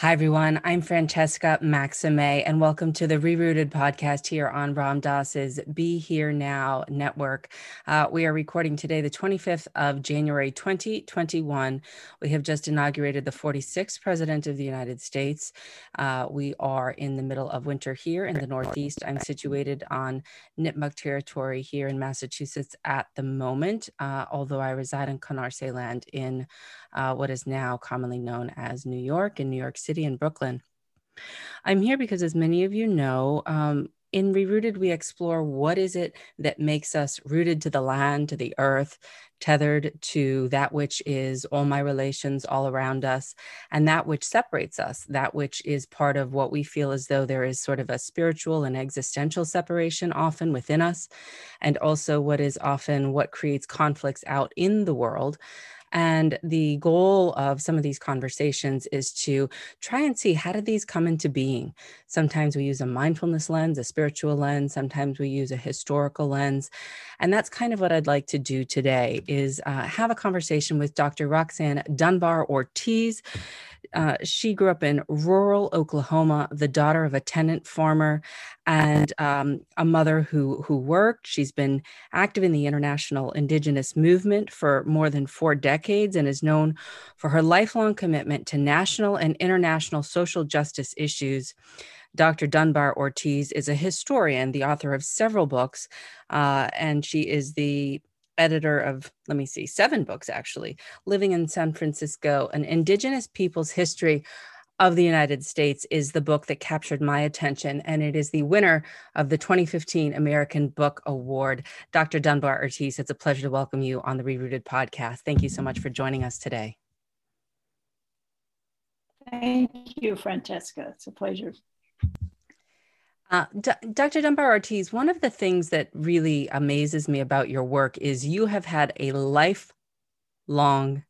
Hi, everyone. I'm Francesca Maxime, and welcome to the Rerooted podcast here on Ram Dass's Be Here Now network. Uh, we are recording today, the 25th of January, 2021. We have just inaugurated the 46th President of the United States. Uh, we are in the middle of winter here in the Northeast. I'm situated on Nipmuc territory here in Massachusetts at the moment, uh, although I reside in Canarsie land in uh, what is now commonly known as New York and New York City and Brooklyn. I'm here because, as many of you know, um, in Rerooted, we explore what is it that makes us rooted to the land, to the earth, tethered to that which is all my relations all around us, and that which separates us, that which is part of what we feel as though there is sort of a spiritual and existential separation often within us, and also what is often what creates conflicts out in the world. And the goal of some of these conversations is to try and see how did these come into being. Sometimes we use a mindfulness lens, a spiritual lens, sometimes we use a historical lens. And that's kind of what I'd like to do today is uh, have a conversation with Dr. Roxanne Dunbar Ortiz. Uh, she grew up in rural Oklahoma, the daughter of a tenant farmer and um, a mother who who worked. She's been active in the international indigenous movement for more than four decades and is known for her lifelong commitment to national and international social justice issues. Dr. Dunbar Ortiz is a historian, the author of several books, uh, and she is the editor of, let me see, seven books actually, Living in San Francisco, an Indigenous Peoples History of the United States is the book that captured my attention, and it is the winner of the 2015 American Book Award. Dr. Dunbar Ortiz, it's a pleasure to welcome you on the Rerooted podcast. Thank you so much for joining us today. Thank you, Francesca. It's a pleasure. Uh, D- Dr. Dunbar Ortiz, one of the things that really amazes me about your work is you have had a lifelong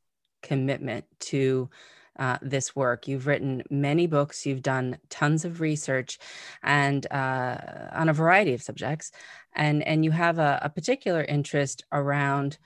commitment to uh, this work. You've written many books, you've done tons of research, and uh, on a variety of subjects, and and you have a, a particular interest around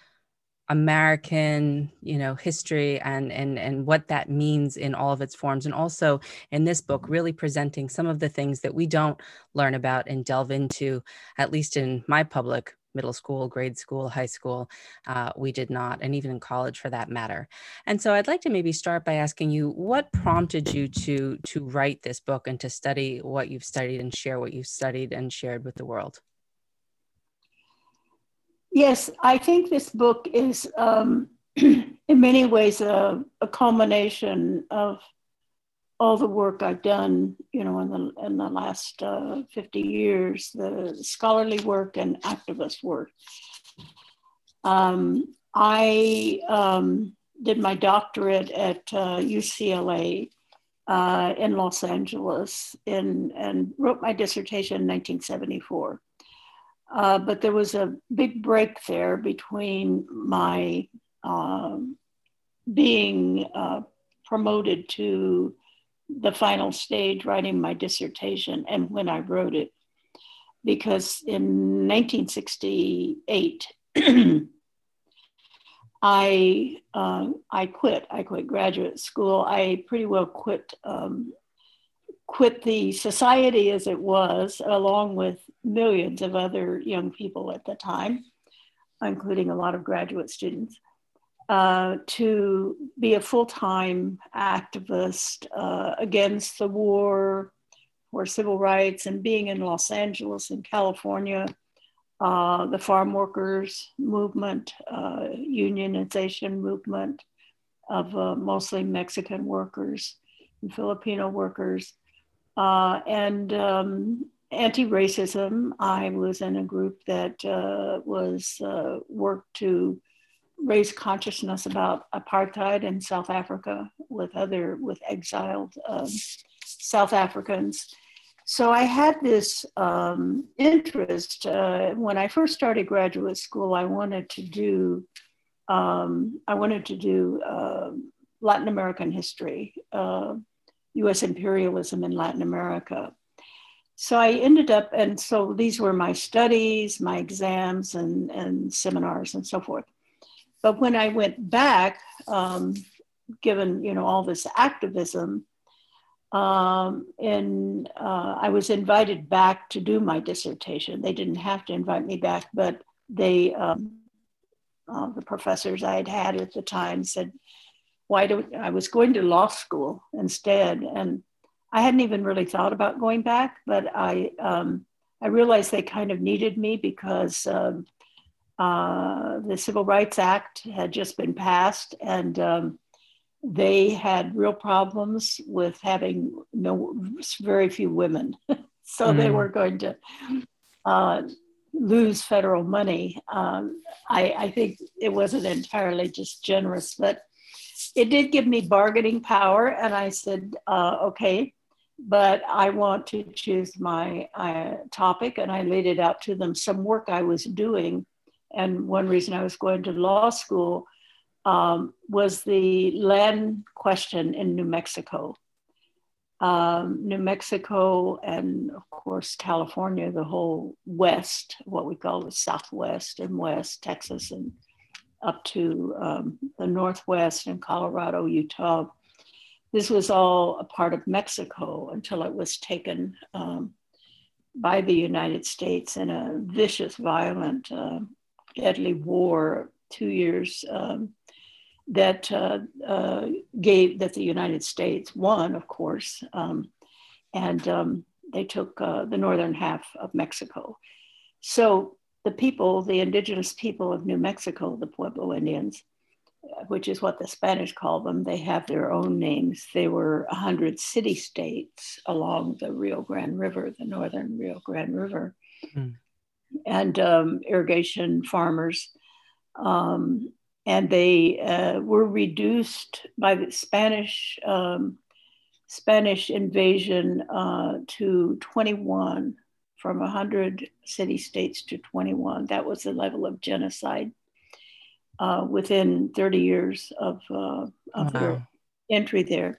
American, you know, history and and and what that means in all of its forms, and also in this book, really presenting some of the things that we don't learn about and delve into, at least in my public middle school, grade school, high school. Uh, we did not, and even in college for that matter. And so, I'd like to maybe start by asking you, what prompted you to to write this book and to study what you've studied and share what you've studied and shared with the world. Yes, I think this book is um, in many ways a, a, culmination of all the work I've done, you know, in the in the last uh, 50 years, the scholarly work and activist work. Um, I um, did my doctorate at uh, UCLA uh, in Los Angeles in, and wrote my dissertation in 1974. Uh, but there was a big break there between my um, being uh, promoted to the final stage, writing my dissertation, and when I wrote it. Because in 1968, I uh, I quit. I quit graduate school. I pretty well quit um, quit the society as it was, along with millions of other young people at the time, including a lot of graduate students, uh, to be a full time activist uh, against the war for civil rights and being in Los Angeles in California. Uh, the farm workers movement, uh, unionization movement of uh, mostly Mexican workers and Filipino workers, and um, anti-racism. I was in a group that was worked to raise consciousness about apartheid in South Africa with other with exiled um, South Africans. So I had this um, interest uh, when I first started graduate school. I wanted to do um, I wanted to do uh, Latin American history, U.S. Uh, imperialism in Latin America so I ended up, and so these were my studies, my exams, and, and seminars, and so forth. But when I went back, um, given you know all this activism, um, and uh, I was invited back to do my dissertation. They didn't have to invite me back, but they, um, uh, the professors I had had at the time said, why do I was going to law school instead, and I hadn't even really thought about going back, but I um, I realized they kind of needed me because um, uh, the Civil Rights Act had just been passed, and um, they had real problems with having no very few women, so mm. they were going to uh, lose federal money. Um, I, I think it wasn't entirely just generous, but it did give me bargaining power, and I said, uh, okay but I want to choose my uh, topic, and I laid it out to them some work I was doing. And one reason I was going to law school um, was the land question in New Mexico. Um, New Mexico and, of course, California, the whole West, what we call the Southwest and West, Texas, and up to um, the Northwest and Colorado, Utah this was all a part of Mexico until it was taken um, by the United States in a vicious, violent, uh, deadly war, two years um, that uh, uh, gave that the United States won, of course, um, and um, they took uh, the northern half of Mexico. So the people, the indigenous people of New Mexico, the Pueblo Indians, which is what the Spanish call them. They have their own names. They were 100 city states along the Rio Grande River, the northern Rio Grande River, mm. And um, irrigation farmers. Um, and they uh, were reduced by the Spanish um, Spanish invasion uh, to 21 from 100 city states to 21. That was the level of genocide uh, within 30 years of, uh, of wow. their entry there.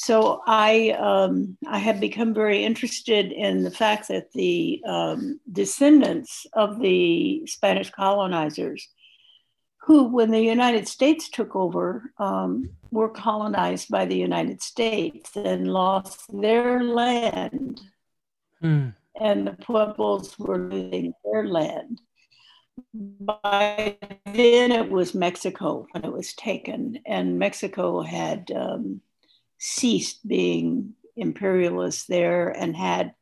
So I, um, I have become very interested in the fact that the um, descendants of the Spanish colonizers, who, when the United States took over, um, were colonized by the United States and lost their land. Mm. And the Pueblos were losing their land by then it was Mexico when it was taken, and Mexico had um, ceased being imperialist there and had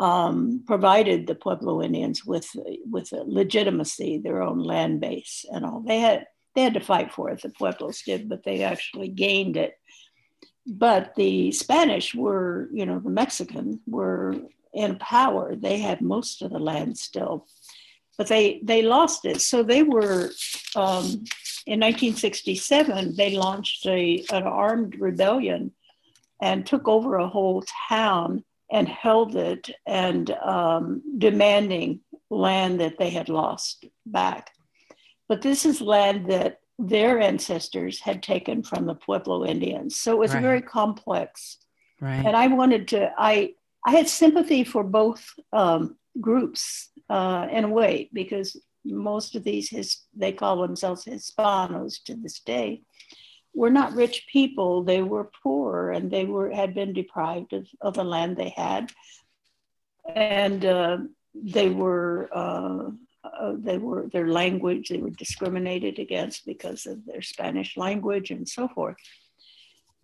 um, provided the Pueblo Indians with with legitimacy, their own land base and all. They had they had to fight for it. The Pueblos did, but they actually gained it. But the Spanish were, you know, the Mexicans were in power. They had most of the land still but they they lost it. So they were um, in 1967 they launched a an armed rebellion and took over a whole town and held it and um, demanding land that they had lost back. But this is land that their ancestors had taken from the Pueblo Indians. So it was right. very complex. Right. And I wanted to, I, I had sympathy for both um, groups uh, in a way, because most of these, his, they call themselves Hispanos to this day, were not rich people. They were poor and they were had been deprived of, of the land they had. And uh, they were uh, uh, they were their language they were discriminated against because of their spanish language and so forth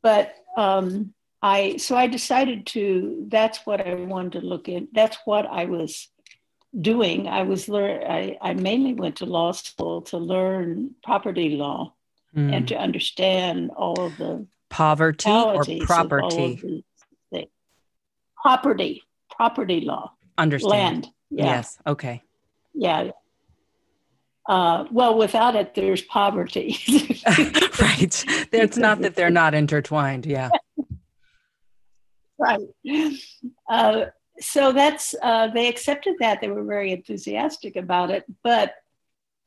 but um, i so i decided to that's what i wanted to look in that's what i was doing, I was learn. I, I mainly went to law school to learn property law mm. and to understand all of the poverty or property. Property, property law. Understand. Land. Yeah. Yes. Okay. Yeah. Uh, well, without it, there's poverty. right. It's not that they're not intertwined. Yeah. Right. Uh, so that's uh, they accepted that. They were very enthusiastic about it but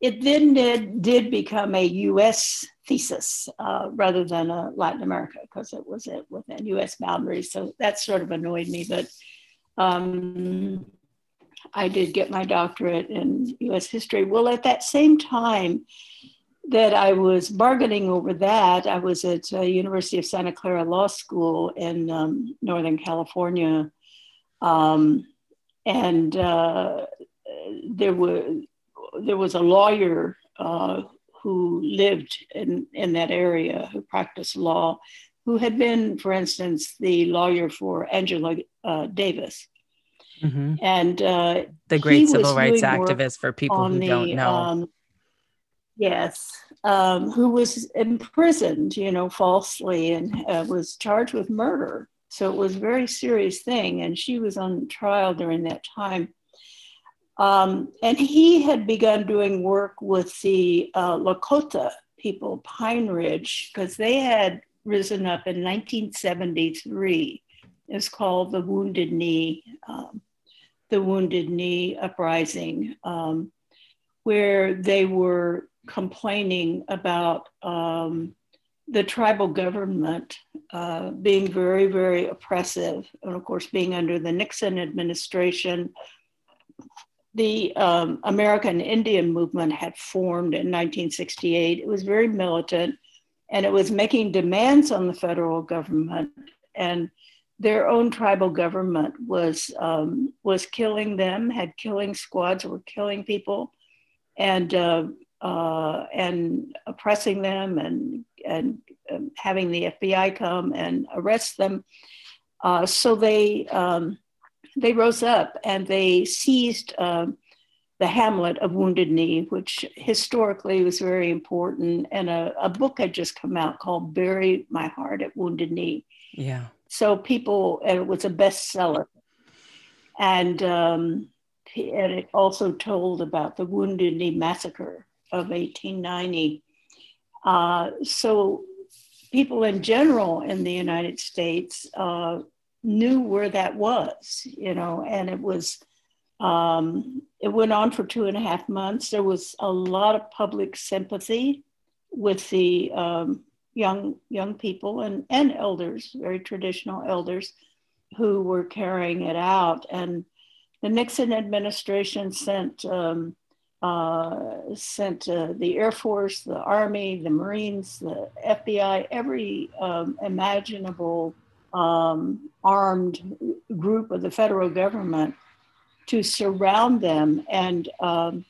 it then did, did become a us thesis uh, rather than a latin america because it was within us boundaries so that sort of annoyed me but um, i did get my doctorate in us history. Well at that same time that I was bargaining over that. I was at uh, University of Santa Clara Law School in um, Northern California, um, and uh, there was there was a lawyer uh, who lived in in that area who practiced law, who had been, for instance, the lawyer for Angela uh, Davis. Mm-hmm. And uh, the great civil rights activist for people who the, don't know. Um, yes, um, who was imprisoned, you know, falsely and uh, was charged with murder. So it was a very serious thing. And she was on trial during that time. Um, and he had begun doing work with the uh, Lakota people, Pine Ridge, because they had risen up in 1973. It's called the Wounded Knee, um, the Wounded Knee Uprising, um, where they were complaining about um, the tribal government uh, being very, very oppressive, and of course, being under the Nixon administration. The um, American Indian movement had formed in 1968. It was very militant and it was making demands on the federal government and their own tribal government was um, was killing them had killing squads were killing people and uh, uh, and oppressing them and and um, having the FBI come and arrest them uh, so they um, they rose up and they seized um, the Hamlet of Wounded Knee, which historically was very important. And a, a book had just come out called Bury My Heart at Wounded Knee. Yeah. So people, and it was a bestseller. And, um, and it also told about the Wounded Knee Massacre of 1890. Uh, so people in general in the United States uh, knew where that was, you know, and it was um, it went on for two and a half months. There was a lot of public sympathy with the um, young young people and, and elders, very traditional elders, who were carrying it out. And the Nixon administration sent um, sent uh, the Air Force, the Army, the Marines, the FBI, every um, imaginable um, armed group of the federal government to surround them. And um,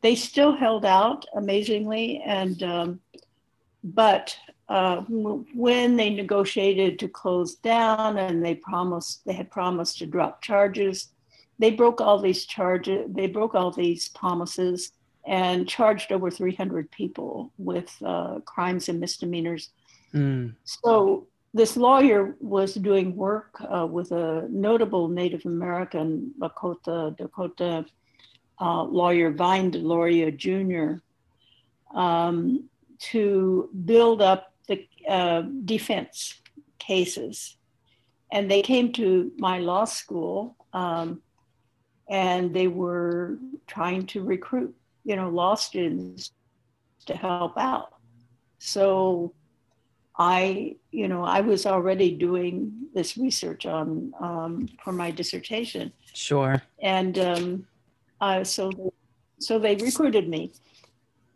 they still held out amazingly. And, um, but uh, when they negotiated to close down and they promised, they had promised to drop charges, they broke all these charges, they broke all these promises and charged over 300 people with uh, crimes and misdemeanors. Mm. So this lawyer was doing work uh, with a notable Native American Lakota Dakota uh, lawyer, Vine Deloria Jr., um, to build up the uh, defense cases. And they came to my law school um, and they were trying to recruit, you know, law students to help out. So I, you know, I was already doing this research on um, for my dissertation. Sure. And um, uh, so, so they recruited me,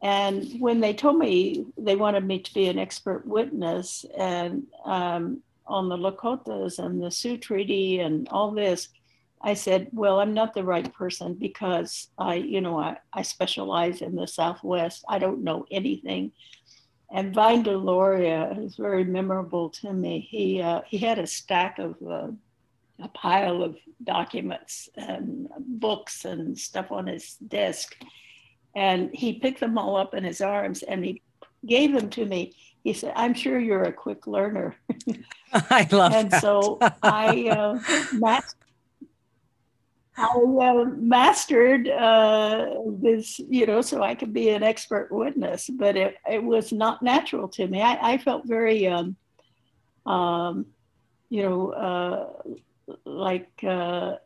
and when they told me they wanted me to be an expert witness and um, on the Lakotas and the Sioux Treaty and all this, I said, well, I'm not the right person because I, you know, I, I specialize in the Southwest. I don't know anything and Vine Deloria is very memorable to me. He uh, he had a stack of uh, a pile of documents and books and stuff on his desk, and he picked them all up in his arms and he gave them to me. He said, "I'm sure you're a quick learner." I love and that. so I uh, I uh, mastered uh, this, you know, so I could be an expert witness, but it, it was not natural to me. I, I felt very, um, um, you know, uh, like uh,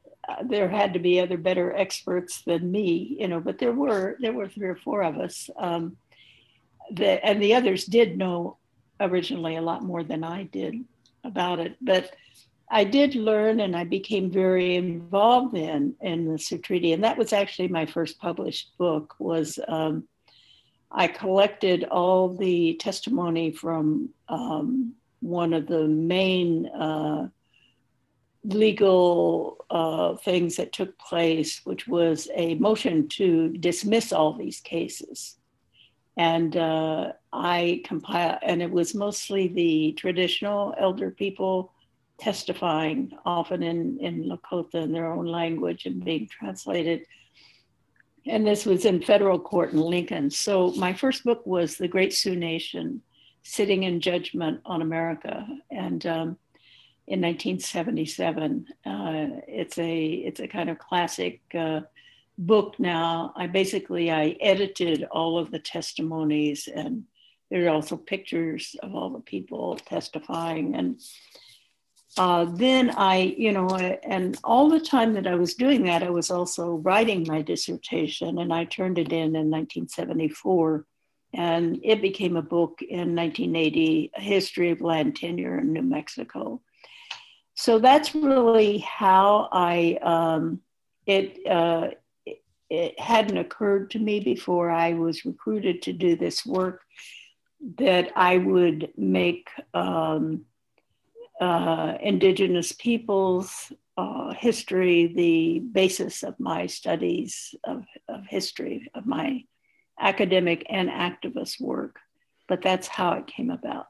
there had to be other better experts than me, you know, but there were, there were three or four of us. Um, that, and the others did know originally a lot more than I did about it. But I did learn and I became very involved in in the Treaty, and that was actually my first published book was um, I collected all the testimony from um, one of the main uh, legal uh, things that took place, which was a motion to dismiss all these cases. And uh, I compiled, and it was mostly the traditional elder people testifying, often in, in Lakota in their own language and being translated. And this was in federal court in Lincoln. So my first book was The Great Sioux Nation Sitting in Judgment on America. And um, in 1977. Uh, it's a it's a kind of classic uh, book now. I basically I edited all of the testimonies, and there are also pictures of all the people testifying. And uh, then I, you know, and all the time that I was doing that, I was also writing my dissertation, and I turned it in in 1974. And it became a book in 1980, A History of Land Tenure in New Mexico so that's really how I um, it, uh, it, hadn't occurred to me before I was recruited to do this work that I would make um, uh, Indigenous peoples uh, history the basis of my studies of, of history of my academic and activist work. But that's how it came about.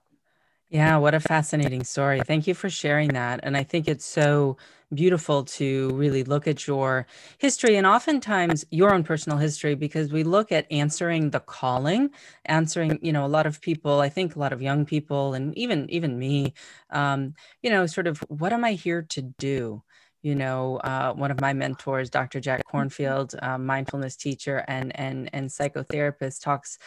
Yeah, what a fascinating story. Thank you for sharing that. And I think it's so beautiful to really look at your history and oftentimes your own personal history because we look at answering the calling, answering, you know, a lot of people, I think a lot of young people and even even me, um, you know, sort of what am I here to do? you know, uh, one of my mentors, Dr. Jack mm-hmm. Kornfield, um, mindfulness teacher and and and psychotherapist, talks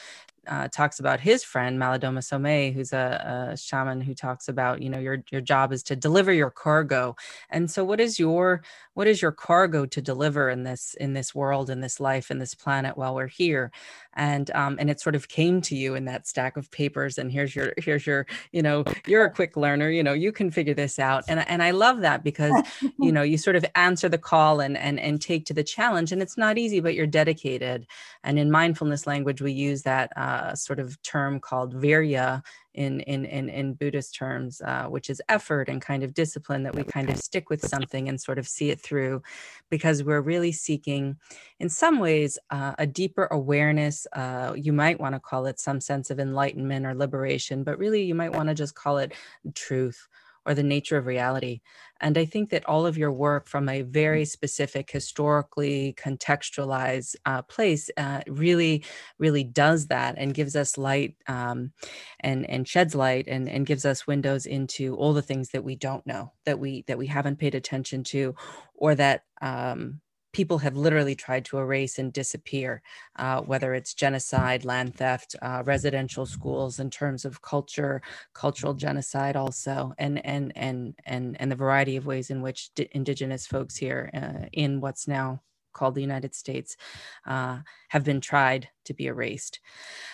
uh, talks about his friend Malidoma Somé, who's a, a, shaman who talks about, you know, your your job is to deliver your cargo. And so, what is your what is your cargo to deliver in this in this world, in this life, in this planet while we're here? And um, and it sort of came to you in that stack of papers. And here's your here's your you know you're a quick learner. You know you can figure this out. And and I love that because you know you sort of answer the call and and and take to the challenge. And it's not easy, but you're dedicated. And in mindfulness language, we use that. Uh, sort of term called virya in in in, in Buddhist terms, uh, which is effort and kind of discipline that we kind of stick with something and sort of see it through, because we're really seeking, in some ways, uh, a deeper awareness. Uh, you might want to call it some sense of enlightenment or liberation, but really you might want to just call it truth or the nature of reality. And I think that all of your work from a very specific, historically contextualized uh, place uh, really, really does that and gives us light um, and and sheds light and and gives us windows into all the things that we don't know that we that we haven't paid attention to, or that um, people have literally tried to erase and disappear, uh, whether it's genocide, land theft, uh, residential schools in terms of culture, cultural genocide also, and and and and and the variety of ways in which indigenous folks here uh, in what's now called the United States uh, have been tried to be erased.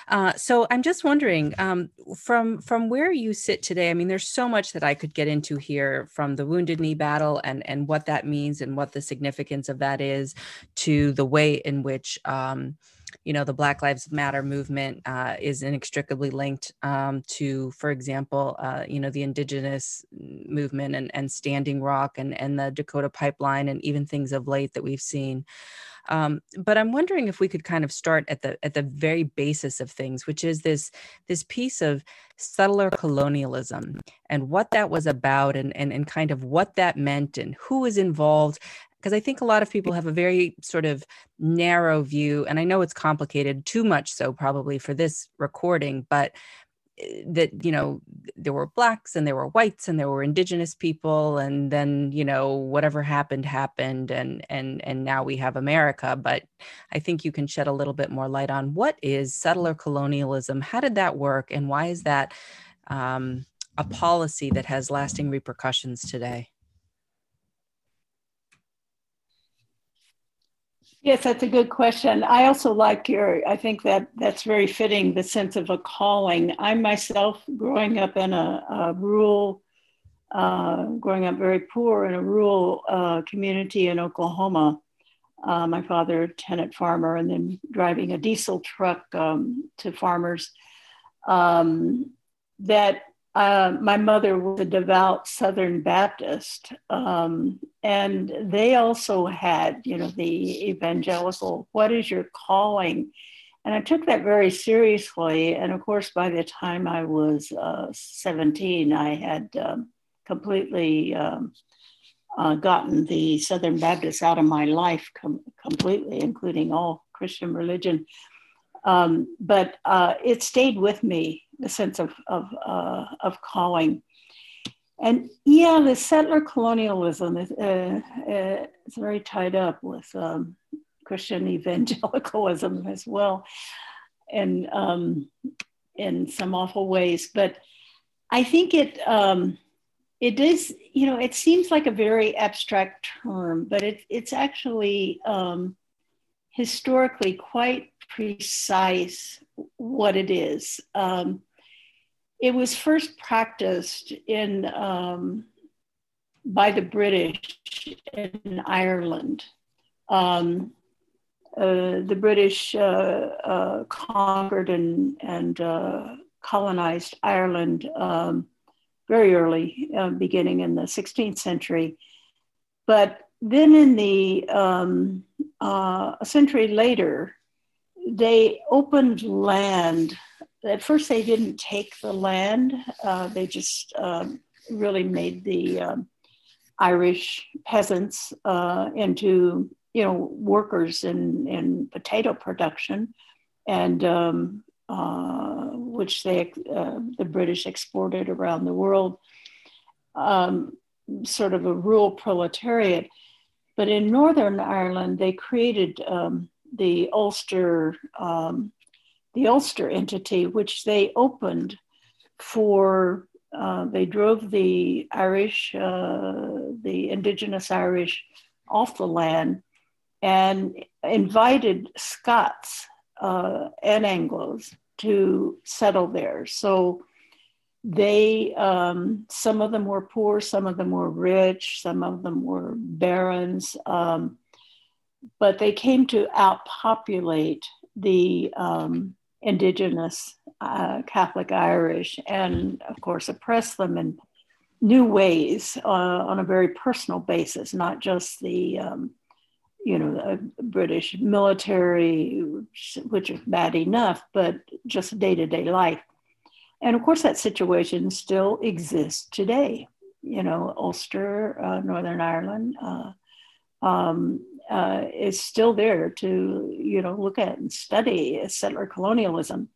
Uh, so I'm just wondering, um, from from where you sit today. I mean, there's so much that I could get into here, from the Wounded Knee battle and and what that means and what the significance of that is, to the way in which. Um, you know the black lives matter movement uh, is inextricably linked um, to for example uh, you know the indigenous movement and, and standing rock and, and the dakota pipeline and even things of late that we've seen. Um, but i'm wondering if we could kind of start at the at the very basis of things which is this this piece of settler colonialism and what that was about and, and and kind of what that meant and who was involved because I think a lot of people have a very sort of narrow view, and I know it's complicated, too much so probably for this recording, but eh, that you know there were blacks and there were whites and there were indigenous people and then you know whatever happened happened and and and now we have america but i think you can shed a little bit more light on what is settler colonialism? How did that work and why is that um, a policy that has lasting repercussions today Yes, that's a good question. I also like your, I think that that's very fitting, the sense of a calling. I myself, growing up in a, a rural, uh, growing up very poor in a rural uh, community in Oklahoma, uh, my father, tenant farmer, and then driving a diesel truck um, to farmers. Um, that uh, my mother was a devout Southern Baptist, um, and they also had, you know, the evangelical, what is your calling? And I took that very seriously. And of course, by the time I was uh, 17, I had um, completely um, uh, gotten the Southern Baptists out of my life com- completely, including all Christian religion. Um, but uh, it stayed with me, the sense of, of, uh, of calling. And yeah, the settler colonialism is, uh, uh, is very tied up with um, Christian evangelicalism as well, and um, in some awful ways. But I think it um, it is, you know, it seems like a very abstract term, but it, it's actually um, historically quite precise what it is. Um, it was first practiced in um, by the British in Ireland. Um, uh, the British uh, uh, conquered and, and uh, colonized Ireland um, very early, uh, beginning in the 16th century. But then, in the um, uh, a century later, they opened land. At first, they didn't take the land; uh, they just um, really made the um, Irish peasants uh, into, you know, workers in in potato production, and um, uh, which they uh, the British exported around the world, um, sort of a rural proletariat. But in Northern Ireland, they created um, the Ulster um, the Ulster entity, which they opened for. Uh, they drove the Irish, uh, the indigenous Irish, off the land, and invited Scots uh, and Anglos to settle there. So they, um, some of them were poor, some of them were rich, some of them were barons, um, but they came to outpopulate the um, indigenous uh, Catholic Irish and, of course, oppress them in new ways uh, on a very personal basis, not just the um, you know, the British military, which is bad enough, but just day to day life. And of course, that situation still exists today. You know, Ulster, uh, Northern Ireland, uh, um, uh, is still there to, you know, look at and study settler colonialism.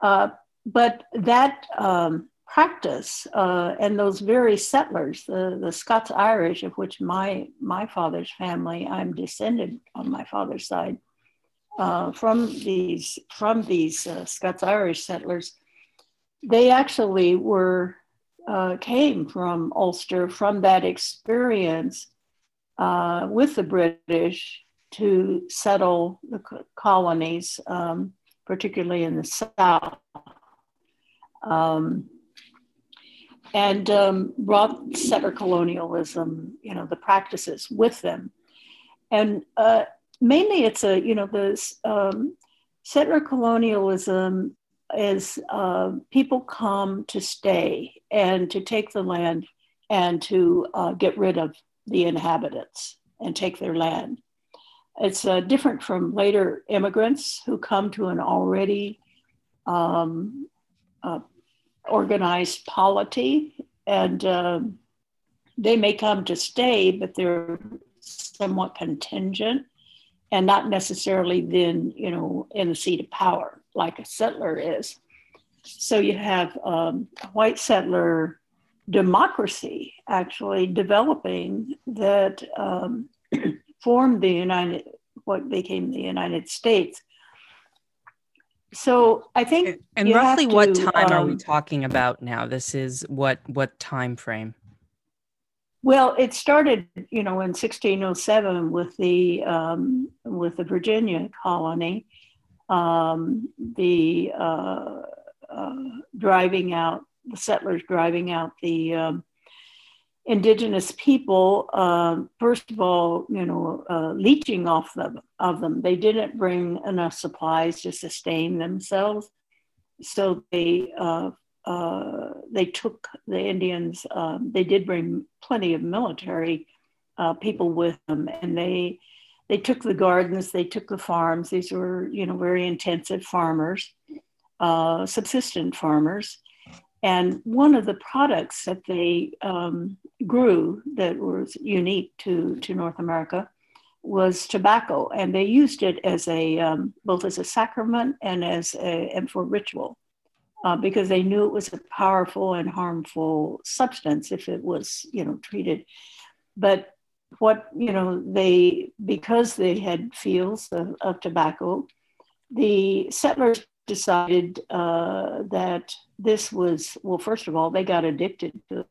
Uh, but that um, practice uh, and those very settlers, the, the Scots Irish, of which my, my father's family, I'm descended on my father's side uh, from these, from these Scots Irish settlers, they actually were, uh, came from Ulster from that experience uh, with the British to settle the colonies, um, particularly in the South. Um, and um, brought settler colonialism, you know, the practices with them. And uh, mainly it's a, you know, the um, settler colonialism is uh, people come to stay and to take the land and to uh, get rid of the inhabitants and take their land. It's uh, different from later immigrants who come to an already um, uh, organized polity, and um, they may come to stay, but they're somewhat contingent and not necessarily then, you know, in the seat of power like a settler is. So you have um, white settler democracy actually developing that um, formed the United, what became the United States so I think and roughly to, what time um, are we um, talking about now? This is what what time frame? Well, it started, you know, in 1607 with the um, with the Virginia colony, um, the uh, uh, driving out the settlers driving out the um, indigenous people, uh, first of all, you know, uh, leeching off them, of them. They didn't bring enough supplies to sustain themselves, so they uh, uh they took the Indians. Um, they did bring plenty of military people with them, and they they took the gardens, they took the farms. These were, you know, very intensive farmers, uh, subsistent farmers and one of the products that they um, grew that was unique to, to North America was tobacco. And they used it as a, um, both as a sacrament and as a, and for ritual. Uh, because they knew it was a powerful and harmful substance if it was, you know, treated. But what, you know, they, because they had fields of, of tobacco, the settlers decided uh, that this was well first of all they got addicted to it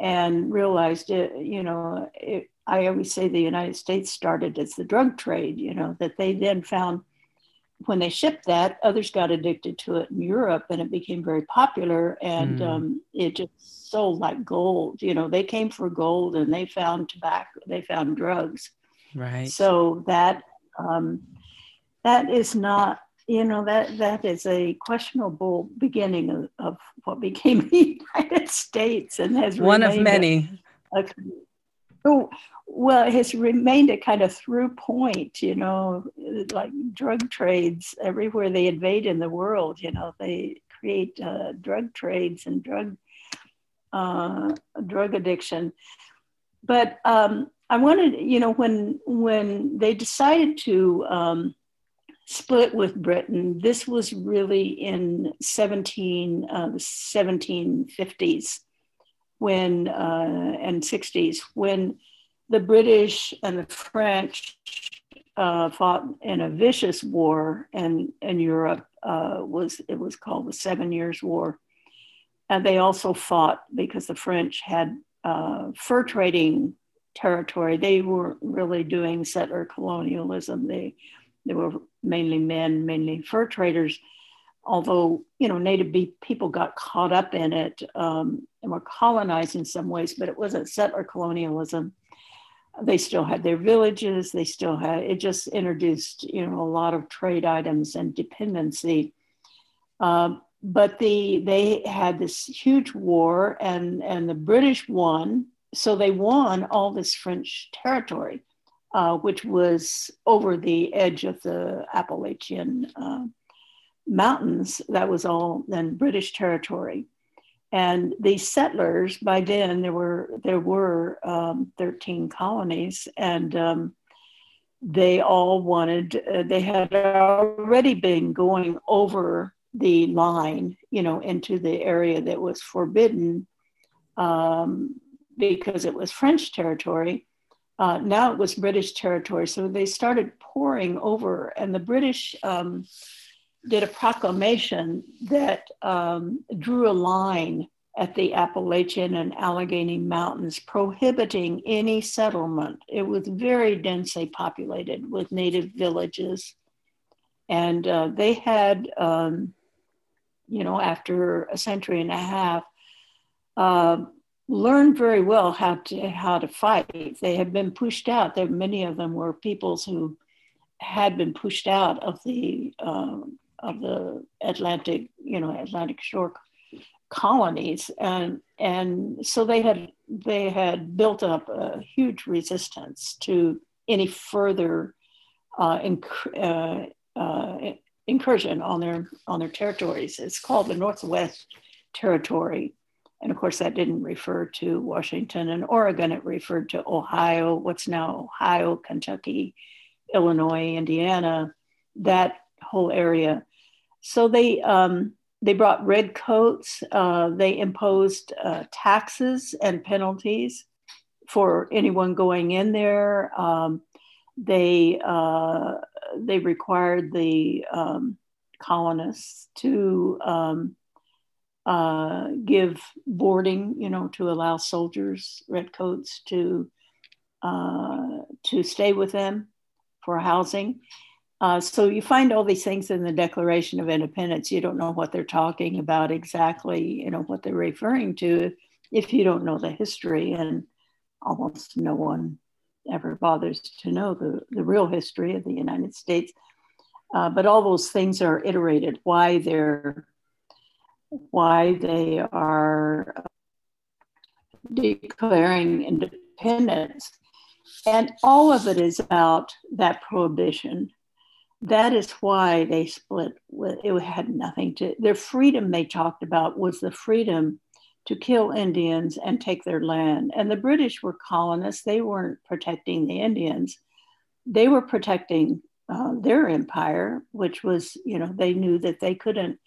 and realized it you know it, i always say the united states started as the drug trade you know that they then found when they shipped that others got addicted to it in europe and it became very popular and mm. um, it just sold like gold you know they came for gold and they found tobacco they found drugs right so that um, that is not you know that that is a questionable beginning of, of what became the United States and has one of many. A, a, well, it has remained a kind of through point, you know, like drug trades everywhere they invade in the world. You know, they create uh, drug trades and drug uh, drug addiction. But um, I wanted, you know, when when they decided to um, split with Britain. This was really in 17, uh, 1750s when, uh, and 60s when the British and the French uh, fought in a vicious war and in Europe. Uh, was it was called the Seven Years' War, and they also fought because the French had uh, fur trading territory. They weren't really doing settler colonialism. They they were mainly men, mainly fur traders. Although you know native people got caught up in it um, and were colonized in some ways, but it wasn't settler colonialism. They still had their villages. They still had it. Just introduced you know a lot of trade items and dependency. Um, but the they had this huge war, and and the British won. So they won all this French territory uh, which was over the edge of the Appalachian uh, mountains. That was all then British territory. And these settlers, by then there were there were um, 13 colonies, and um, they all wanted. Uh, they had already been going over the line, you know, into the area that was forbidden um, because it was French territory uh, now it was British territory. So they started pouring over, and the British um, did a proclamation that um, drew a line at the Appalachian and Allegheny Mountains, prohibiting any settlement. It was very densely populated with native villages. And uh, they had, um, you know, after a century and a half, uh, learned very well how to how to fight. They had been pushed out. There, many of them were peoples who had been pushed out of the um, of the Atlantic, you know, Atlantic shore colonies, and and so they had they had built up a huge resistance to any further uh, inc- uh, uh, incursion on their on their territories. It's called the Northwest Territory and of course, that didn't refer to Washington and Oregon. It referred to Ohio, what's now Ohio, Kentucky, Illinois, Indiana, that whole area. So they um, they brought red coats. Uh, they imposed uh, taxes and penalties for anyone going in there. Um, they uh, they required the um, colonists to um, uh, give boarding, you know, to allow soldiers, redcoats, to uh, to stay with them for housing. Uh, so you find all these things in the Declaration of Independence. You don't know what they're talking about exactly, you know, what they're referring to. if you don't know the history, and almost no one ever bothers to know the, the real history of the United States. Uh, but all those things are iterated why they're why they are declaring independence and all of it is about that prohibition that is why they split it had nothing to their freedom they talked about was the freedom to kill indians and take their land. And the british were colonists. They weren't protecting the indians. They were protecting uh, their empire which was you know they knew that they couldn't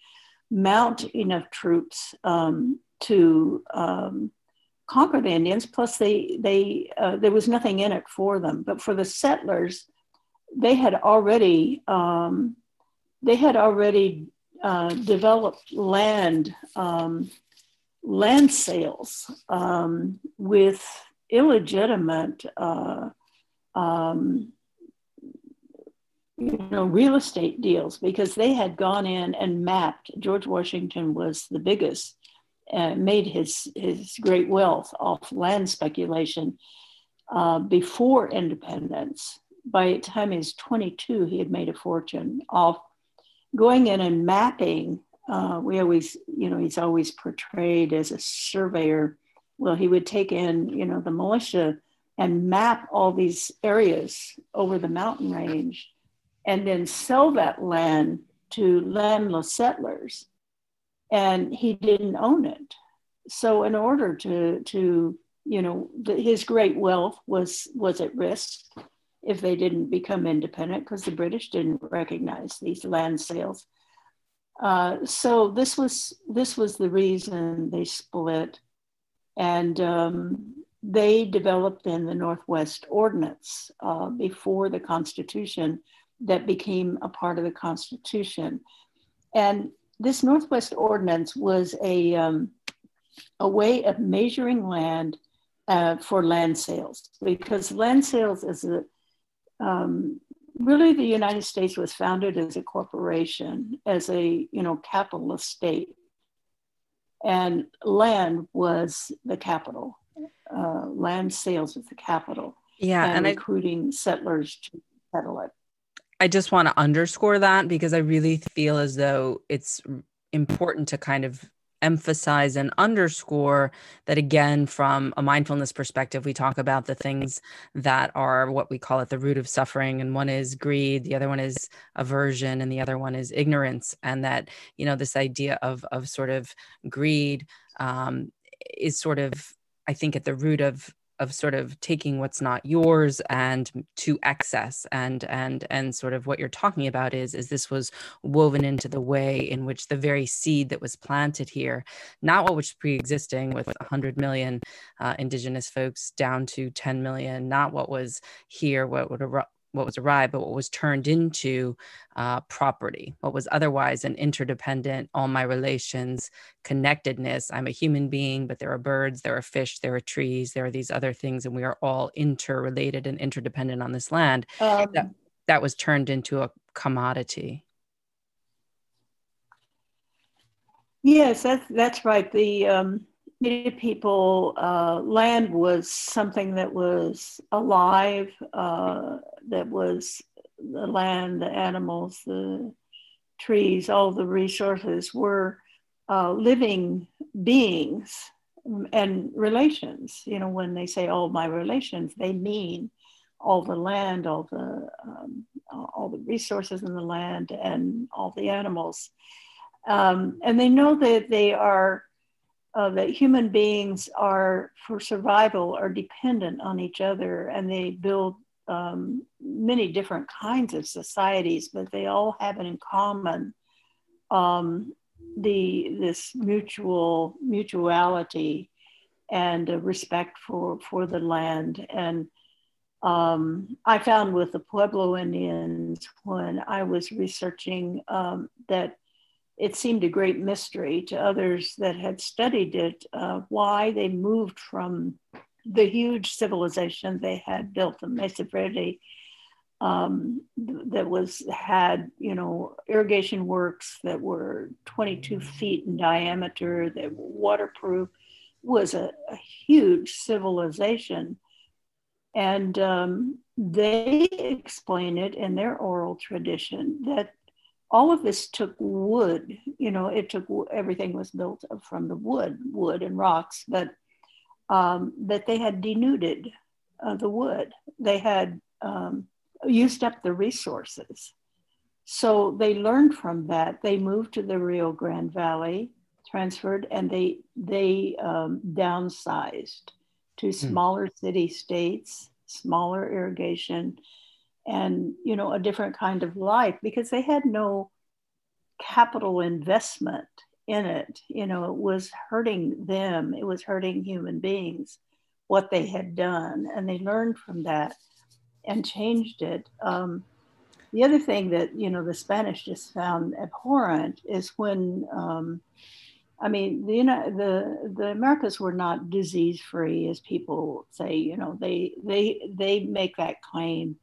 mount enough troops um, to um, conquer the indians. Plus they they uh, there was nothing in it for them. But for the settlers they had already um, they had already uh, developed land um, land sales um, with illegitimate uh, um, you know real estate deals because they had gone in and mapped. George washington was the biggest and made his his great wealth off land speculation uh, before independence by the time he was 22, he had made a fortune off going in and mapping. Uh, we always, you know, he's always portrayed as a surveyor. Well, he would take in, you know, the militia and map all these areas over the mountain range and then sell that land to landless settlers. And he didn't own it. So in order to, to you know, his great wealth was, was at risk if they didn't become independent because the British didn't recognize these land sales. Uh, so this was this was the reason they split, and um, they developed in the Northwest Ordinance uh, before the Constitution that became a part of the Constitution, and this Northwest Ordinance was a um, a way of measuring land uh, for land sales because land sales is a um, really the United States was founded as a corporation, as a you know capitalist state, and land was the capital. Uh, land sales was the capital. Yeah, and, and recruiting I, settlers to settle it. I just want to underscore that because I really feel as though it's important to kind of emphasize and underscore that again from a mindfulness perspective we talk about the things that are what we call it the root of suffering and one is greed the other one is aversion and the other one is ignorance and that you know this idea of of sort of greed um, is sort of i think at the root of of sort of taking what's not yours and to excess. And and and sort of what you're talking about is is this was woven into the way in which the very seed that was planted here not what was pre-existing with 100 million uh, indigenous folks down to 10 million not what was here what would what was arrived, but what was turned into uh, property, what was otherwise an interdependent, all my relations, connectedness. I'm a human being, but there are birds, there are fish, there are trees, there are these other things, and we are all interrelated and interdependent on this land. Um, that, that was turned into a commodity. Yes, that's that's right. The um, Native people, uh, land was something that was alive, uh, that was the land, the animals, the trees, all the resources were uh, living beings and relations. You know, when they say all my relations, they mean all the land, all the um, all the resources in the land, and all the animals. Um, and they know that they are uh, that human beings are, for survival, are dependent on each other and they build um, many different kinds of societies, but they all have it in common um, the this mutual mutuality and respect for for the land. And um, I found with the Pueblo Indians when I was researching um, that it seemed a great mystery to others that had studied it uh, why they moved from the huge civilization they had built in Mesa Verde um, that was had you know irrigation works that were 22 feet in diameter that were waterproof was a, a huge civilization. And um, they explain it in their oral tradition that all of this took wood. You know, it took everything was built from the wood, wood and rocks, but um, that they had denuded uh, the wood. They had um, used up the resources. So they learned from that. They moved to the Rio Grande Valley, transferred, and they they um, downsized to hmm. smaller hmm. city states, smaller irrigation, and you know a different kind of life because they had no capital investment in it. You know, it was hurting them. It was hurting human beings what they had done, and they learned from that and changed it. Um, the other thing that you know the Spanish just found abhorrent is when, um, I mean, the you know, the the Americas were not disease free, as people say. You know, they they they make that claim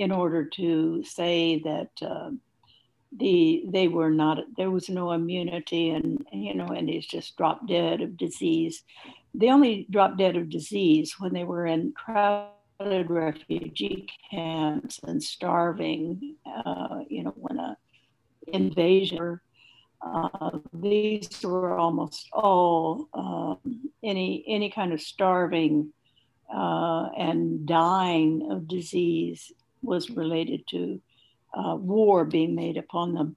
in order to say that. Uh, the they were not there was no immunity and you know and he's just dropped dead of disease they only dropped dead of disease when they were in crowded refugee camps and starving, uh, you know, when a invasion. Uh, these were almost all um, any any kind of starving uh, and dying of disease was related to uh, war being made upon them.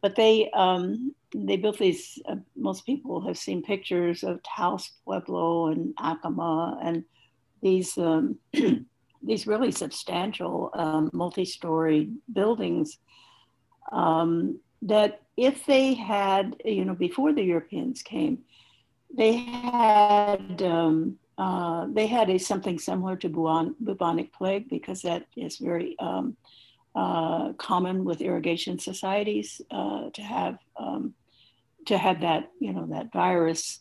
But they um, they built these. Uh, most people have seen pictures of Taos Pueblo and Acoma and these um, these really substantial um, multi-story buildings um, that if they had you know before the Europeans came, they had um, uh, they had a something similar to bubonic plague because that is very um, uh, common with irrigation societies uh, to have um, to have that you know that virus.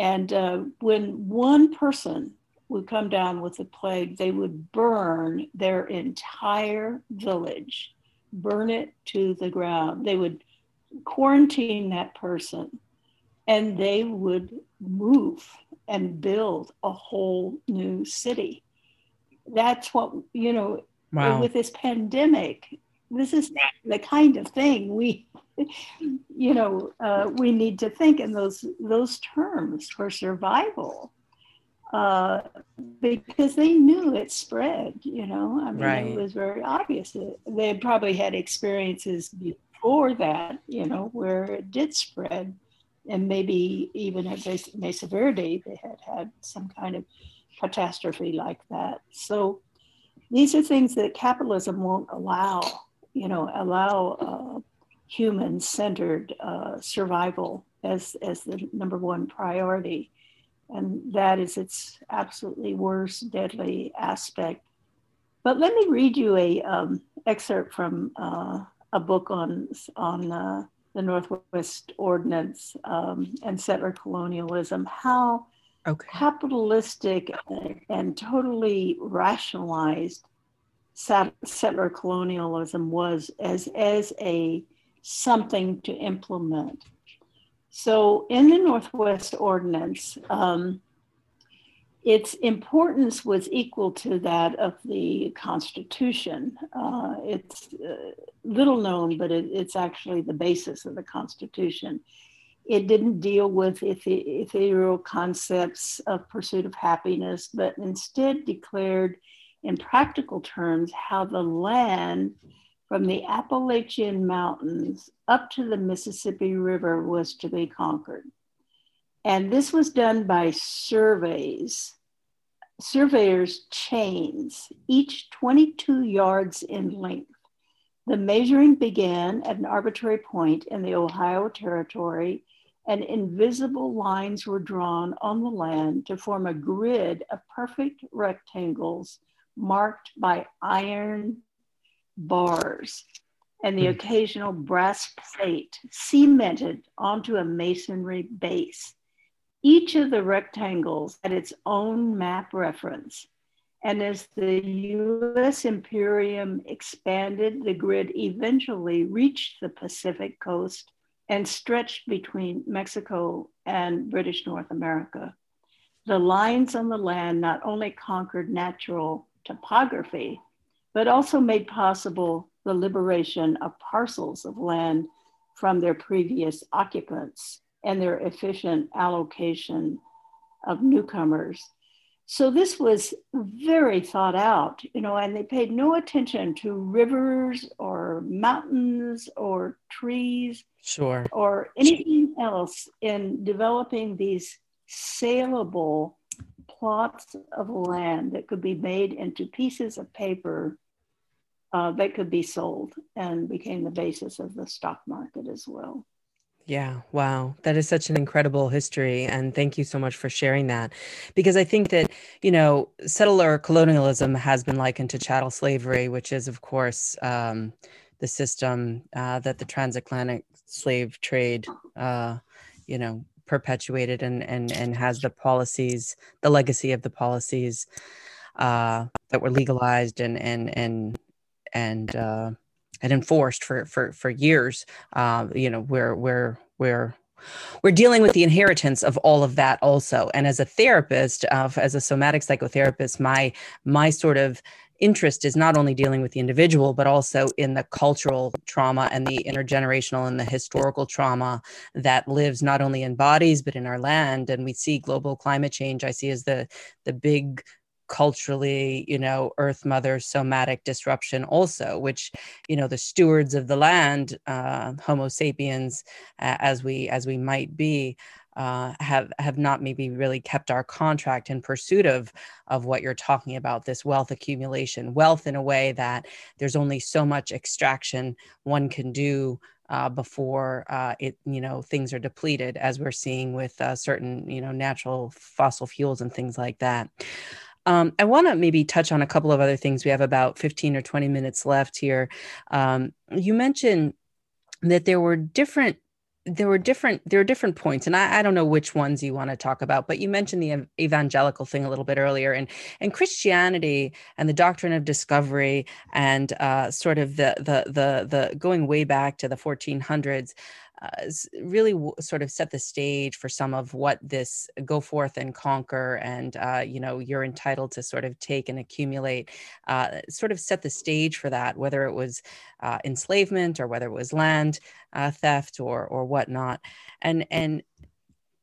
And uh, when one person would come down with the plague, they would burn their entire village, burn it to the ground. They would quarantine that person and they would move and build a whole new city. That's what, you know, wow. with this pandemic, this is the kind of thing we, you know, uh, we need to think in those those terms for survival uh, because they knew it spread. You know, I mean, right. it was very obvious. They probably had experiences before that, you know, where it did spread, and maybe even at Mesa Verde, they had had some kind of catastrophe like that. So these are things that capitalism won't allow. You know, allow uh, human-centered uh, survival as as the number one priority and that is its absolutely worst, deadly aspect. But let me read you a um, excerpt from uh, a book on on uh, the Northwest Ordinance um, and settler colonialism. How okay. capitalistic and, and, totally rationalized settler colonialism was as as a something to implement so, in the Northwest Ordinance, um, its importance was equal to that of the Constitution. Uh, it's uh, little known, but it, it's actually the basis of the Constitution. It didn't deal with ethereal concepts of pursuit of happiness, but instead declared in practical terms how the land from the Appalachian Mountains up to the Mississippi River was to be conquered. And this was done by surveys, surveyors' chains, each 22 yards in length. The measuring began at an arbitrary point in the Ohio Territory, and invisible lines were drawn on the land to form a grid of perfect rectangles marked by iron bars and the hmm. occasional brass plate cemented onto a masonry base. Each of the rectangles had its own map reference. And as the US Imperium expanded, the grid eventually reached the Pacific coast and stretched between Mexico and British North America. the lines on the land not only conquered natural topography, but also made possible the liberation of parcels of land from their previous occupants and their efficient allocation of newcomers. So this was very thought out, you know, and they paid no attention to rivers or mountains or trees sure. or anything else in developing these saleable plots of land that could be made into pieces of paper uh, that could be sold and became the basis of the stock market as well. Yeah, wow. That is such an incredible history. And thank you so much for sharing that. Because I think that, you know, settler colonialism has been likened to chattel slavery, which is, of course, um, the system uh, that the transatlantic slave trade, uh, you know, perpetuated and, and, and has the policies, the legacy of the policies uh, that were legalized and, and, and, and, uh, and enforced for for for years. Uh, you know, we're we're we're we're dealing with the inheritance of all of that also. And as a therapist, uh, as a somatic psychotherapist, my my sort of interest is not only dealing with the individual, but also in the cultural trauma and the intergenerational and the historical trauma that lives not only in bodies but in our land. And we see global climate change. I see as the the big culturally you know earth mother somatic disruption also which you know the stewards of the land uh, homo sapiens uh, as we as we might be uh, have have not maybe really kept our contract in pursuit of of what you're talking about this wealth accumulation. Wealth in a way that there's only so much extraction one can do uh, before uh, it you know things are depleted as we're seeing with uh, certain you know natural fossil fuels and things like that um, I want to maybe touch on a couple of other things. We have about 15 or 20 minutes left here. Um, you mentioned that there were different there were different there are different points and I, I, don't know which ones you want to talk about but you mentioned the evangelical thing a little bit earlier and and christianity and the doctrine of discovery and uh, sort of the the the the going way back to the 1400s uh, really w- sort of set the stage for some of what this go forth and conquer and uh, you know you're entitled to sort of take and accumulate uh, sort of set the stage for that whether it was uh, enslavement or whether it was land uh, theft or or whatnot. And and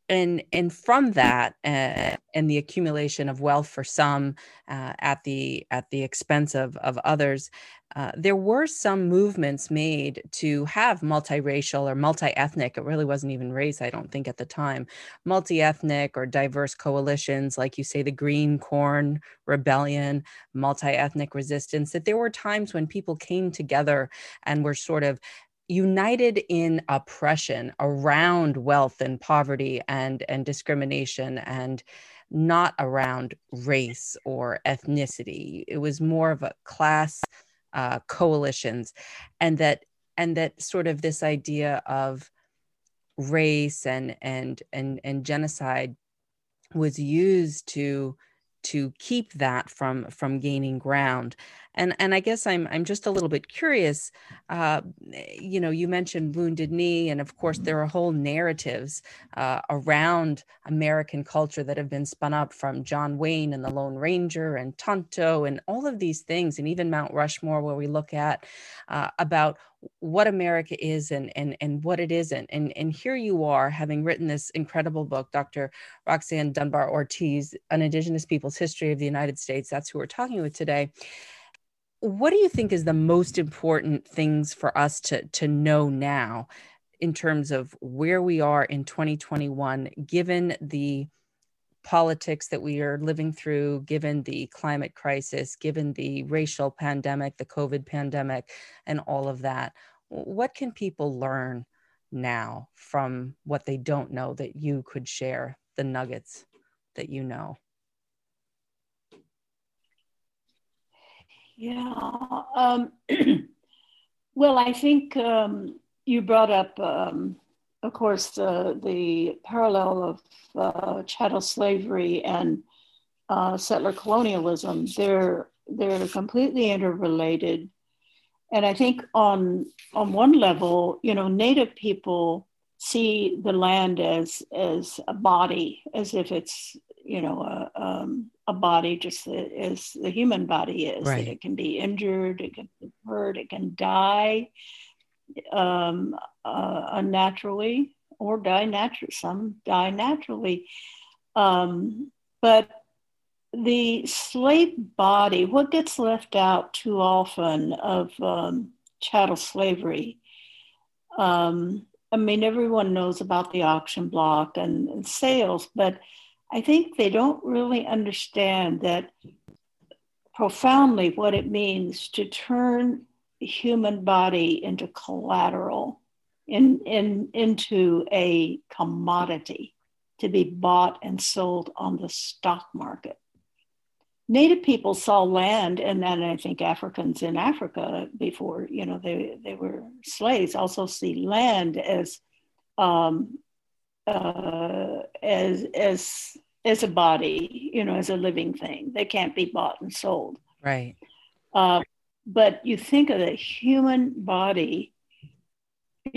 and and from that uh, and the accumulation of wealth for some uh, at the at the expense of of others uh, there were some movements made to have multiracial or multi-ethnic it really wasn't even race i don't think at the time multi-ethnic or diverse coalitions like you say the green corn rebellion multi-ethnic resistance that there were times when people came together and were sort of united in oppression around wealth and poverty and and discrimination and not around race or ethnicity. It was more of a class uh, coalitions and that and that sort of this idea of race and and and and genocide was used to to keep that from from gaining ground. And and i guess i'm i'm just a little bit curious uh, you know you mentioned wounded knee and of course there are whole narratives uh, around american culture that have been spun up from john wayne and the lone ranger and tonto and all of these things and even mount rushmore where we look at uh, about what America is and and and what it isn't. And and here you are having written this incredible book, Dr. Roxanne Dunbar Ortiz, An Indigenous People's History of the United States. That's who we're talking with today. What do you think is the most important things for us to to know now in terms of where we are in 2021 given the politics that we are living through, given the climate crisis, given the racial pandemic, the COVID pandemic, and all of that. What can people learn now from what they don't know that you could share, the nuggets that you know? Yeah. Um, well, I think um, you brought up um, of course, uh, the parallel of uh, chattel slavery and uh, settler colonialism, they're, they're completely interrelated. And I think on, on one level, you know, Native people see the land as, as a body, as if it's, you know, a, um, a body just as the human body is. Right. It can be injured, it can be hurt, it can die um, uh, unnaturally or die naturally. Some die naturally. Um, but the slave body, what gets left out too often of um, chattel slavery? Um, I mean, everyone knows about the auction block and, and sales, but I think they don't really understand that profoundly what it means to turn human body into collateral, in, in, into a commodity to be bought and sold on the stock market. Native people saw land, and then I think Africans in Africa before, you know, they, they were slaves, also see land as um, uh, as as as a body, you know, as a living thing. They can't be bought and sold. Right. Uh, but you think of the human body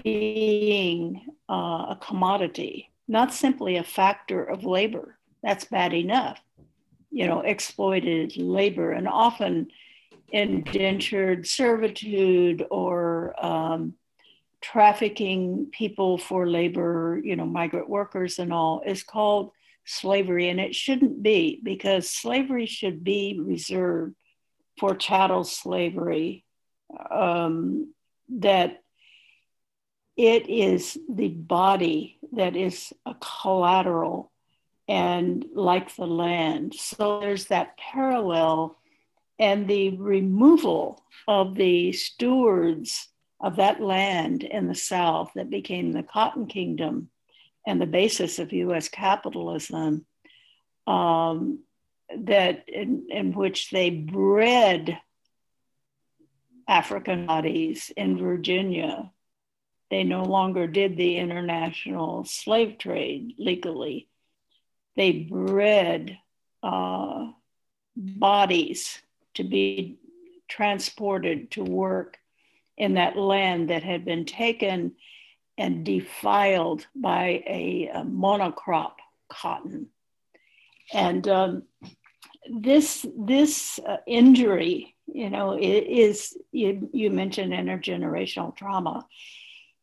being uh, a commodity, not simply a factor of labor. That's bad enough. You know, exploited labor and often indentured servitude or um, trafficking people for labor, you know, migrant workers and all is called slavery. And it shouldn't be because slavery should be reserved for chattel slavery. Um, that it is the body that is a collateral and like the land. So there's that parallel and the removal of the stewards of that land in the South that became the Cotton Kingdom and the basis of US capitalism, um, that in, in which they bred African bodies in Virginia. They no longer did the international slave trade legally. They bred uh, bodies to be transported to work in that land that had been taken and defiled by a, a monocrop cotton. And um, this this uh, injury, you know, is you, you mentioned intergenerational trauma.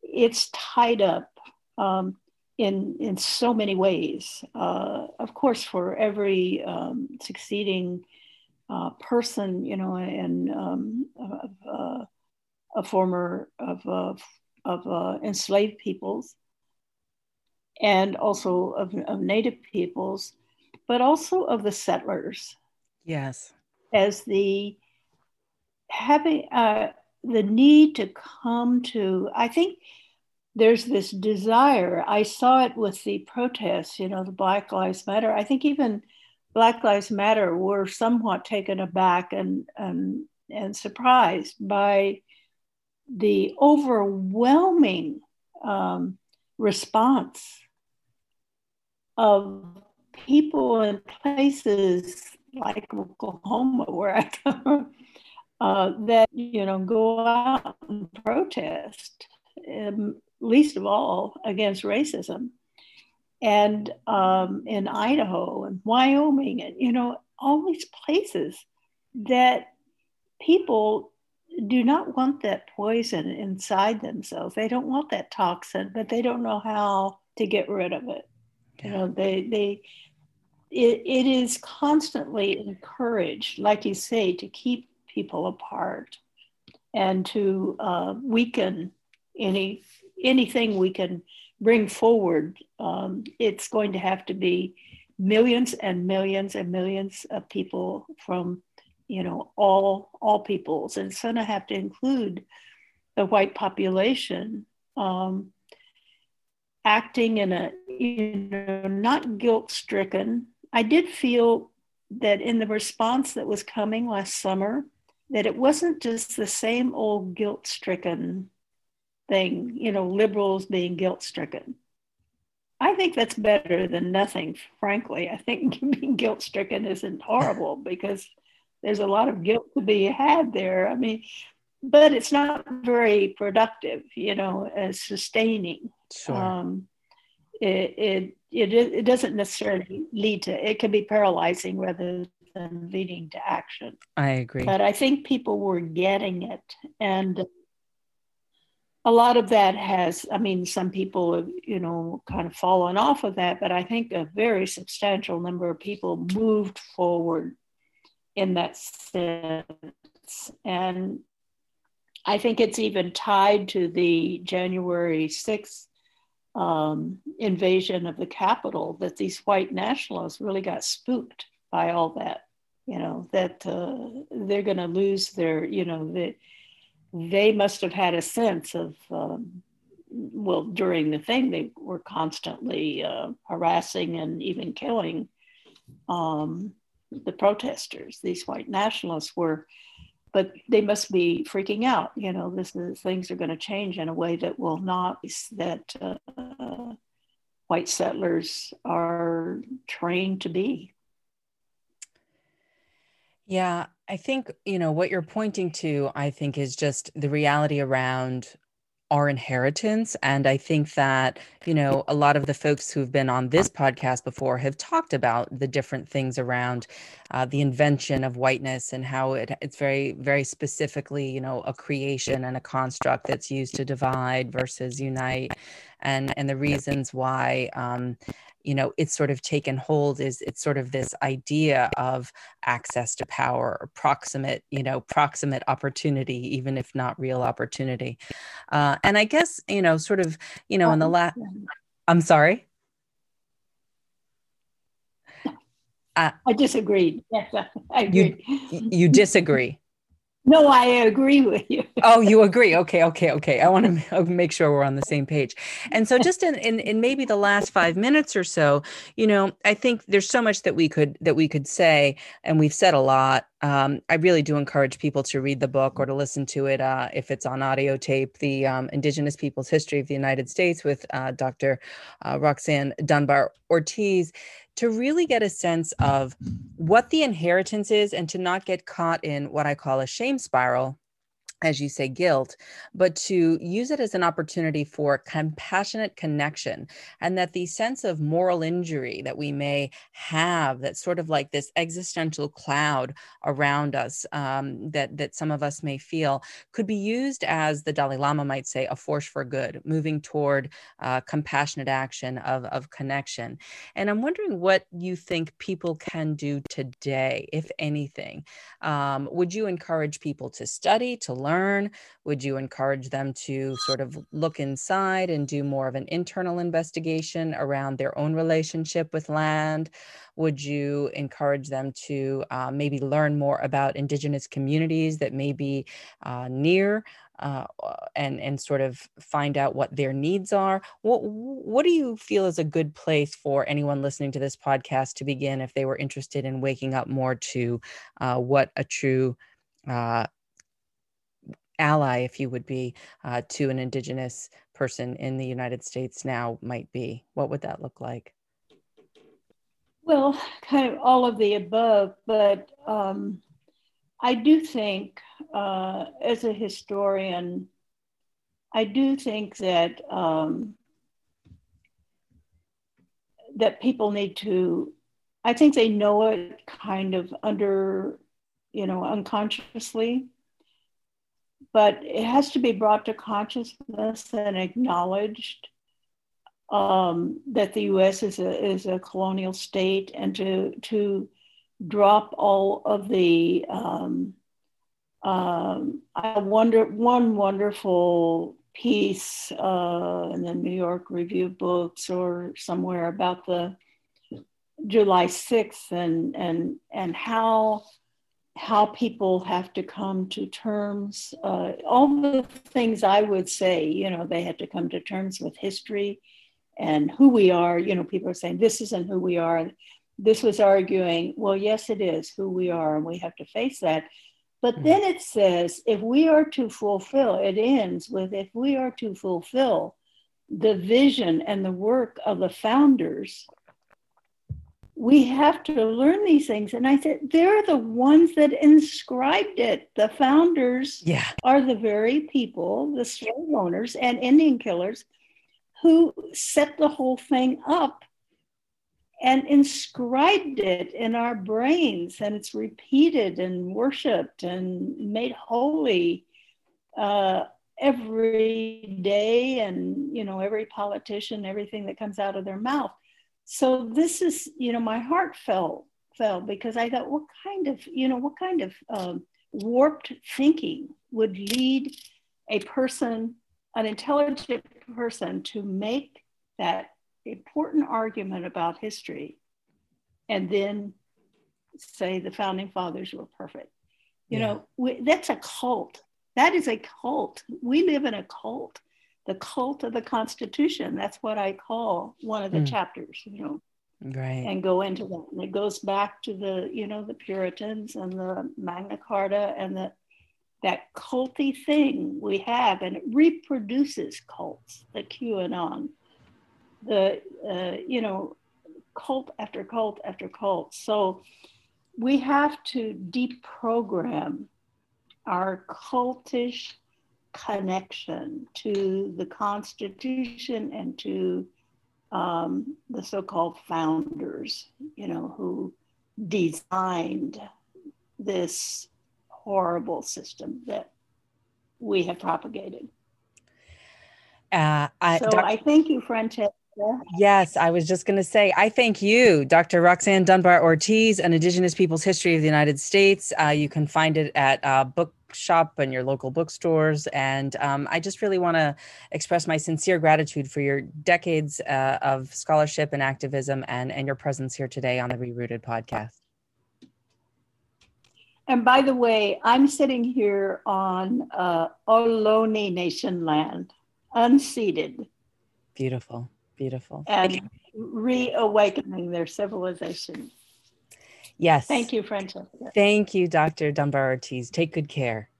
It's tied up um, in in so many ways. Uh, of course, for every um, succeeding uh, person, you know, and um, uh, a former of, of, of uh, enslaved peoples and also of, of native peoples, but also of the settlers. Yes. As the having uh, the need to come to, I think there's this desire. I saw it with the protests, you know, the Black Lives Matter. I think even Black Lives Matter were somewhat taken aback and and, and surprised by the overwhelming um, response of people in places like Oklahoma, where I come, uh, that you know go out and protest, um, least of all against racism, and um, in Idaho and Wyoming, and you know all these places that people do not want that poison inside themselves. They don't want that toxin, but they don't know how to get rid of it. Yeah. You know, they they it, it is constantly encouraged, like you say, to keep people apart and to uh, weaken any anything we can bring forward. Um, it's going to have to be millions and millions and millions of people from you know all all peoples and it's going to have to include the white population um, acting in a you know not guilt stricken i did feel that in the response that was coming last summer that it wasn't just the same old guilt stricken thing you know liberals being guilt stricken I think that's better than nothing, frankly. I think being guilt stricken isn't horrible because there's a lot of guilt to be had there. I mean, but it's not very productive, you know, as sustaining. Sure. Um, it, it, it, it doesn't necessarily lead to, it can be paralyzing rather than leading to action. I agree. But I think people were getting it. And a lot of that has, I mean, some people have, you know, kind of fallen off of that, but I think a very substantial number of people moved forward in that sense. And I think it's even tied to the January 6th um, invasion of the Capitol that these white nationalists really got spooked by all that. You know, that uh, they're going to lose their, you know, that they must have had a sense of, um, well, during the thing, they were constantly uh, harassing and even killing um, the protesters. These white nationalists were but they must be freaking out. You know, this is, things are going to change in a way that will not that uh, white settlers are trained to be. Yeah, I think, you know, what you're pointing to, I think, is just the reality around our inheritance. And I think that, you know, a lot of the folks who've been on this podcast before have talked about the different things around uh, the invention of whiteness and how it, it's very, very specifically, you know, a creation and a construct that's used to divide versus unite. And, and the reasons why um, you know it's sort of taken hold is it's sort of this idea of access to power or proximate you know proximate opportunity even if not real opportunity uh, and i guess you know sort of you know in the last i'm sorry uh, I disagreed. Yes, I agree. You, you disagree. No, I agree with you. oh, you agree? Okay, okay, okay. I want to make sure we're on the same page. And so, just in, in in maybe the last five minutes or so, you know, I think there's so much that we could that we could say, and we've said a lot. Um, I really do encourage people to read the book or to listen to it uh, if it's on audio tape. The um, Indigenous Peoples History of the United States with uh, Dr. Uh, Roxanne Dunbar Ortiz to really get a sense of what the inheritance is and to not get caught in what I call a shame spiral as you say, guilt, but to use it as an opportunity for compassionate connection. And that the sense of moral injury that we may have, that's sort of like this existential cloud around us um, that, that some of us may feel, could be used as the Dalai Lama might say, a force for good, moving toward uh, compassionate action of, of connection. And I'm wondering what you think people can do today, if anything. Um, would you encourage people to study, to learn? Would you encourage them to sort of look inside and do more of an internal investigation around their own relationship with land? Would you encourage them to uh, maybe learn more about Indigenous communities that may be uh, near uh, and and sort of find out what their needs are. What what do you feel is a good place for anyone listening to this podcast to begin if they were interested in waking up more to uh, what a true uh, ally, if you would be, uh, to an Indigenous person in the United States now might be? What would that look like? Well, kind of all of the above, but um, I do think, uh, as a historian, I do think that um, that people need to. I think they know it kind of under, you know, unconsciously, but it has to be brought to consciousness and acknowledged um, that the U.S. is a is a colonial state, and to to drop all of the um, um, I wonder one wonderful piece uh, in the New York Review books or somewhere about the July 6th and and and how how people have to come to terms, uh, all the things I would say, you know, they had to come to terms with history and who we are. You know, people are saying this isn't who we are. This was arguing, well, yes, it is who we are, and we have to face that. But mm-hmm. then it says, if we are to fulfill, it ends with, if we are to fulfill the vision and the work of the founders, we have to learn these things. And I said, they're the ones that inscribed it. The founders yeah. are the very people, the slave owners and Indian killers, who set the whole thing up and inscribed it in our brains and it's repeated and worshiped and made holy uh, every day and you know every politician everything that comes out of their mouth so this is you know my heart fell fell because i thought what kind of you know what kind of um, warped thinking would lead a person an intelligent person to make that important argument about history and then say the founding fathers were perfect you yeah. know we, that's a cult that is a cult. We live in a cult, the cult of the Constitution. That's what I call one of the mm. chapters, you know. Right. And go into that. And it goes back to the, you know, the Puritans and the Magna Carta and the that culty thing we have, and it reproduces cults, the QAnon, the uh, you know, cult after cult after cult. So we have to deprogram our cultish connection to the Constitution and to um, the so called founders, you know, who designed this horrible system that we have propagated. Uh, I, so I thank you, Francesca. Yes, I was just going to say, I thank you, Dr. Roxanne Dunbar Ortiz, An Indigenous Peoples History of the United States. Uh, you can find it at uh, Bookshop and your local bookstores. And um, I just really want to express my sincere gratitude for your decades uh, of scholarship and activism and, and your presence here today on the Rerooted podcast. And by the way, I'm sitting here on uh, Ohlone Nation land, unceded. Beautiful. Beautiful. And reawakening their civilization. Yes. Thank you, Francesca. Thank you, Dr. Dunbar Ortiz. Take good care.